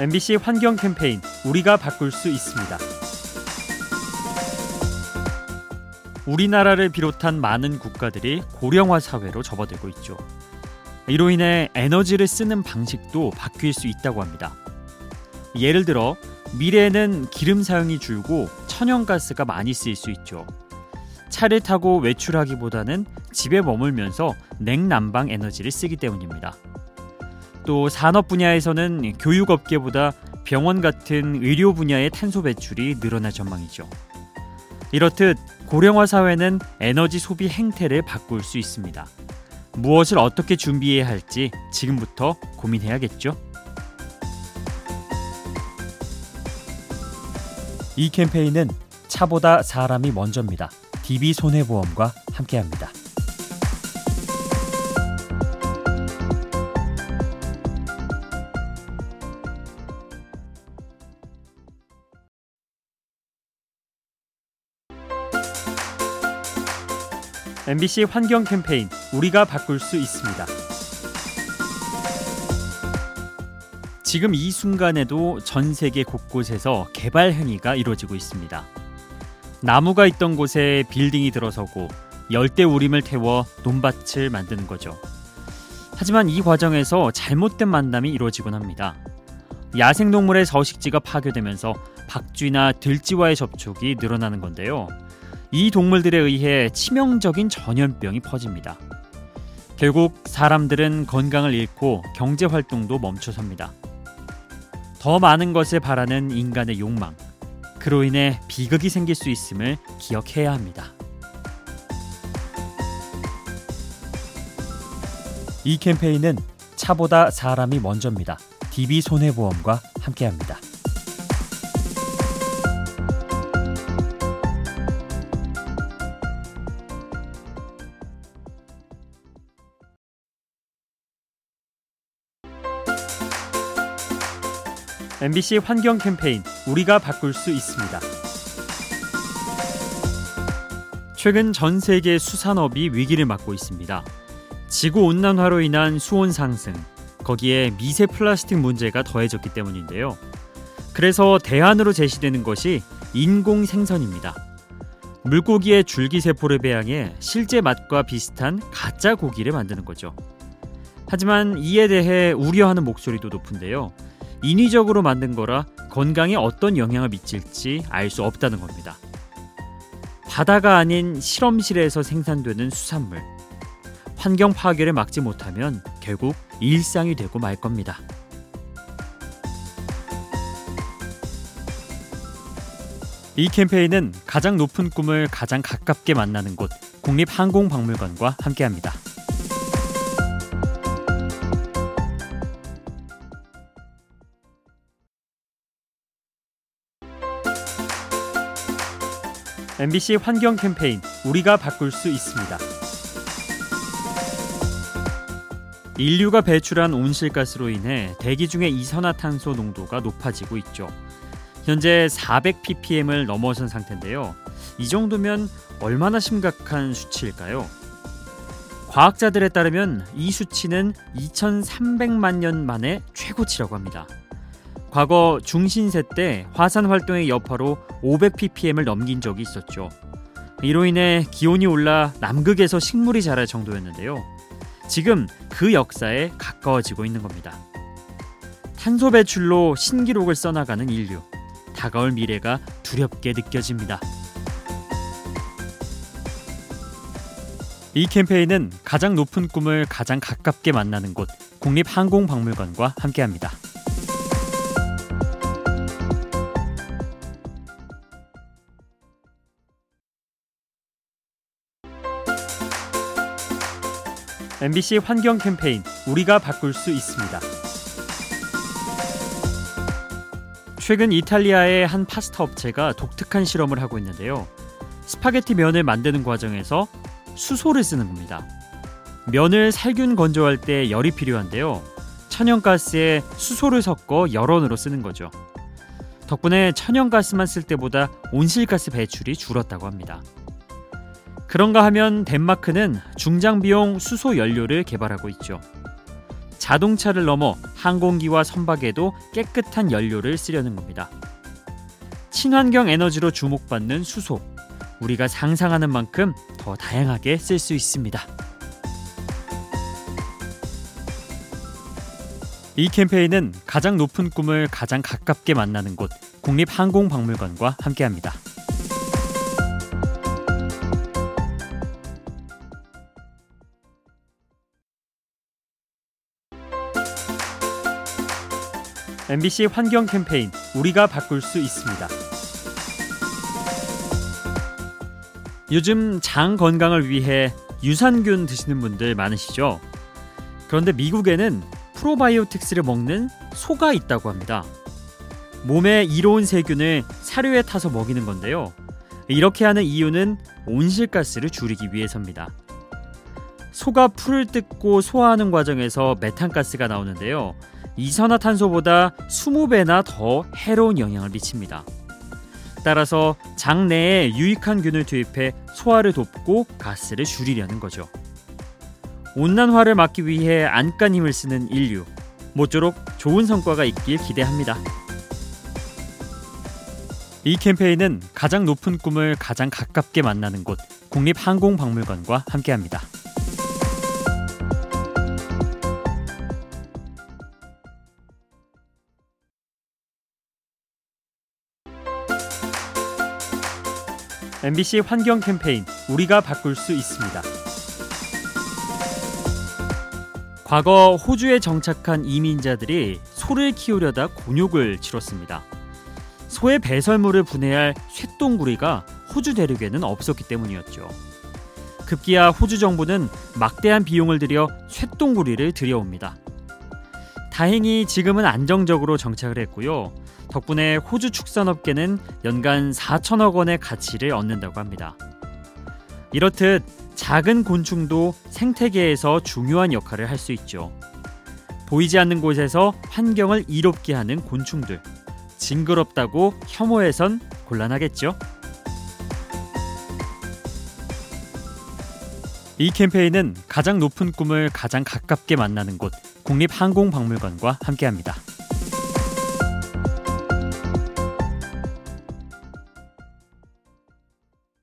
MBC 환경 캠페인 우리가 바꿀 수 있습니다. 우리나라를 비롯한 많은 국가들이 고령화 사회로 접어들고 있죠. 이로 인해 에너지를 쓰는 방식도 바뀔 수 있다고 합니다. 예를 들어 미래에는 기름 사용이 줄고 천연가스가 많이 쓰일 수 있죠. 차를 타고 외출하기보다는 집에 머물면서 냉난방 에너지를 쓰기 때문입니다. 또 산업 분야에서는 교육 업계보다 병원 같은 의료 분야의 탄소 배출이 늘어날 전망이죠. 이렇듯 고령화 사회는 에너지 소비 행태를 바꿀 수 있습니다. 무엇을 어떻게 준비해야 할지 지금부터 고민해야겠죠. 이 캠페인은 차보다 사람이 먼저입니다. DB 손해보험과 함께합니다. MBC 환경 캠페인 우리가 바꿀 수 있습니다. 지금 이 순간에도 전 세계 곳곳에서 개발 행위가 이루어지고 있습니다. 나무가 있던 곳에 빌딩이 들어서고 열대 우림을 태워 논밭을 만드는 거죠. 하지만 이 과정에서 잘못된 만남이 이루어지곤 합니다. 야생동물의 서식지가 파괴되면서 박쥐나 들쥐와의 접촉이 늘어나는 건데요. 이 동물들에 의해 치명적인 전염병이 퍼집니다. 결국 사람들은 건강을 잃고 경제 활동도 멈춰섭니다. 더 많은 것을 바라는 인간의 욕망. 그로 인해 비극이 생길 수 있음을 기억해야 합니다. 이 캠페인은 차보다 사람이 먼저입니다. DB 손해보험과 함께합니다. MBC 환경 캠페인 우리가 바꿀 수 있습니다. 최근 전 세계 수산업이 위기를 맞고 있습니다. 지구 온난화로 인한 수온 상승, 거기에 미세 플라스틱 문제가 더해졌기 때문인데요. 그래서 대안으로 제시되는 것이 인공 생선입니다. 물고기의 줄기세포를 배양해 실제 맛과 비슷한 가짜 고기를 만드는 거죠. 하지만 이에 대해 우려하는 목소리도 높은데요. 인위적으로 만든 거라 건강에 어떤 영향을 미칠지 알 수 없다는 겁니다. 바다가 아닌 실험실에서 생산되는 수산물. 환경 파괴를 막지 못하면 결국 일상이 되고 말 겁니다. 이 캠페인은 가장 높은 꿈을 가장 가깝게 만나는 곳 국립항공박물관과 함께합니다. MBC 환경 캠페인 우리가 바꿀 수 있습니다. 인류가 배출한 온실가스로 인해 대기 중의 이산화탄소 농도가 높아지고 있죠. 현재 400ppm을 넘어선 상태인데요. 이 정도면 얼마나 심각한 수치일까요? 과학자들에 따르면 이 수치는 2300만 년 만에 최고치라고 합니다. 과거 중신세 때 화산 활동의 여파로 500ppm을 넘긴 적이 있었죠. 이로 인해 기온이 올라 남극에서 식물이 자랄 정도였는데요. 지금 그 역사에 가까워지고 있는 겁니다. 탄소 배출로 신기록을 써나가는 인류. 다가올 미래가 두렵게 느껴집니다. 이 캠페인은 가장 높은 꿈을 가장 가깝게 만나는 곳 국립항공박물관과 함께합니다. MBC 환경 캠페인 우리가 바꿀 수 있습니다. 최근 이탈리아의 한 파스타 업체가 독특한 실험을 하고 있는데요. 스파게티 면을 만드는 과정에서 수소를 쓰는 겁니다. 면을 살균 건조할 때 열이 필요한데요. 천연가스에 수소를 섞어 열원으로 쓰는 거죠. 덕분에 천연가스만 쓸 때보다 온실가스 배출이 줄었다고 합니다. 그런가 하면 덴마크는 중장비용 수소 연료를 개발하고 있죠. 자동차를 넘어 항공기와 선박에도 깨끗한 연료를 쓰려는 겁니다. 친환경 에너지로 주목받는 수소. 우리가 상상하는 만큼 더 다양하게 쓸 수 있습니다. 이 캠페인은 가장 높은 꿈을 가장 가깝게 만나는 곳 국립항공박물관과 함께합니다. MBC 환경 캠페인 우리가 바꿀 수 있습니다. 요즘 장 건강을 위해 유산균 드시는 분들 많으시죠? 그런데 미국에는 프로바이오틱스를 먹는 소가 있다고 합니다. 몸에 이로운 세균을 사료에 타서 먹이는 건데요. 이렇게 하는 이유는 온실가스를 줄이기 위해서입니다. 소가 풀을 뜯고 소화하는 과정에서 메탄가스가 나오는데요. 이산화탄소보다 20배나 더 해로운 영향을 미칩니다. 따라서 장내에 유익한 균을 투입해 소화를 돕고 가스를 줄이려는 거죠. 온난화를 막기 위해 안간 힘을 쓰는 인류. 모쪼록 좋은 성과가 있길 기대합니다. 이 캠페인은 가장 높은 꿈을 가장 가깝게 만나는 곳 국립항공박물관과 함께합니다. MBC 환경 캠페인 우리가 바꿀 수 있습니다. 과거 호주에 정착한 이민자들이 소를 키우려다 곤욕을 치렀습니다. 소의 배설물을 분해할 쇠똥구리가 호주 대륙에는 없었기 때문이었죠. 급기야 호주 정부는 막대한 비용을 들여 쇠똥구리를 들여옵니다. 다행히 지금은 안정적으로 정착을 했고요. 덕분에 호주 축산업계는 연간 4천억 원의 가치를 얻는다고 합니다. 이렇듯 작은 곤충도 생태계에서 중요한 역할을 할 수 있죠. 보이지 않는 곳에서 환경을 이롭게 하는 곤충들. 징그럽다고 혐오해선 곤란하겠죠? 이 캠페인은 가장 높은 꿈을 가장 가깝게 만나는 곳 국립항공박물관과 함께합니다.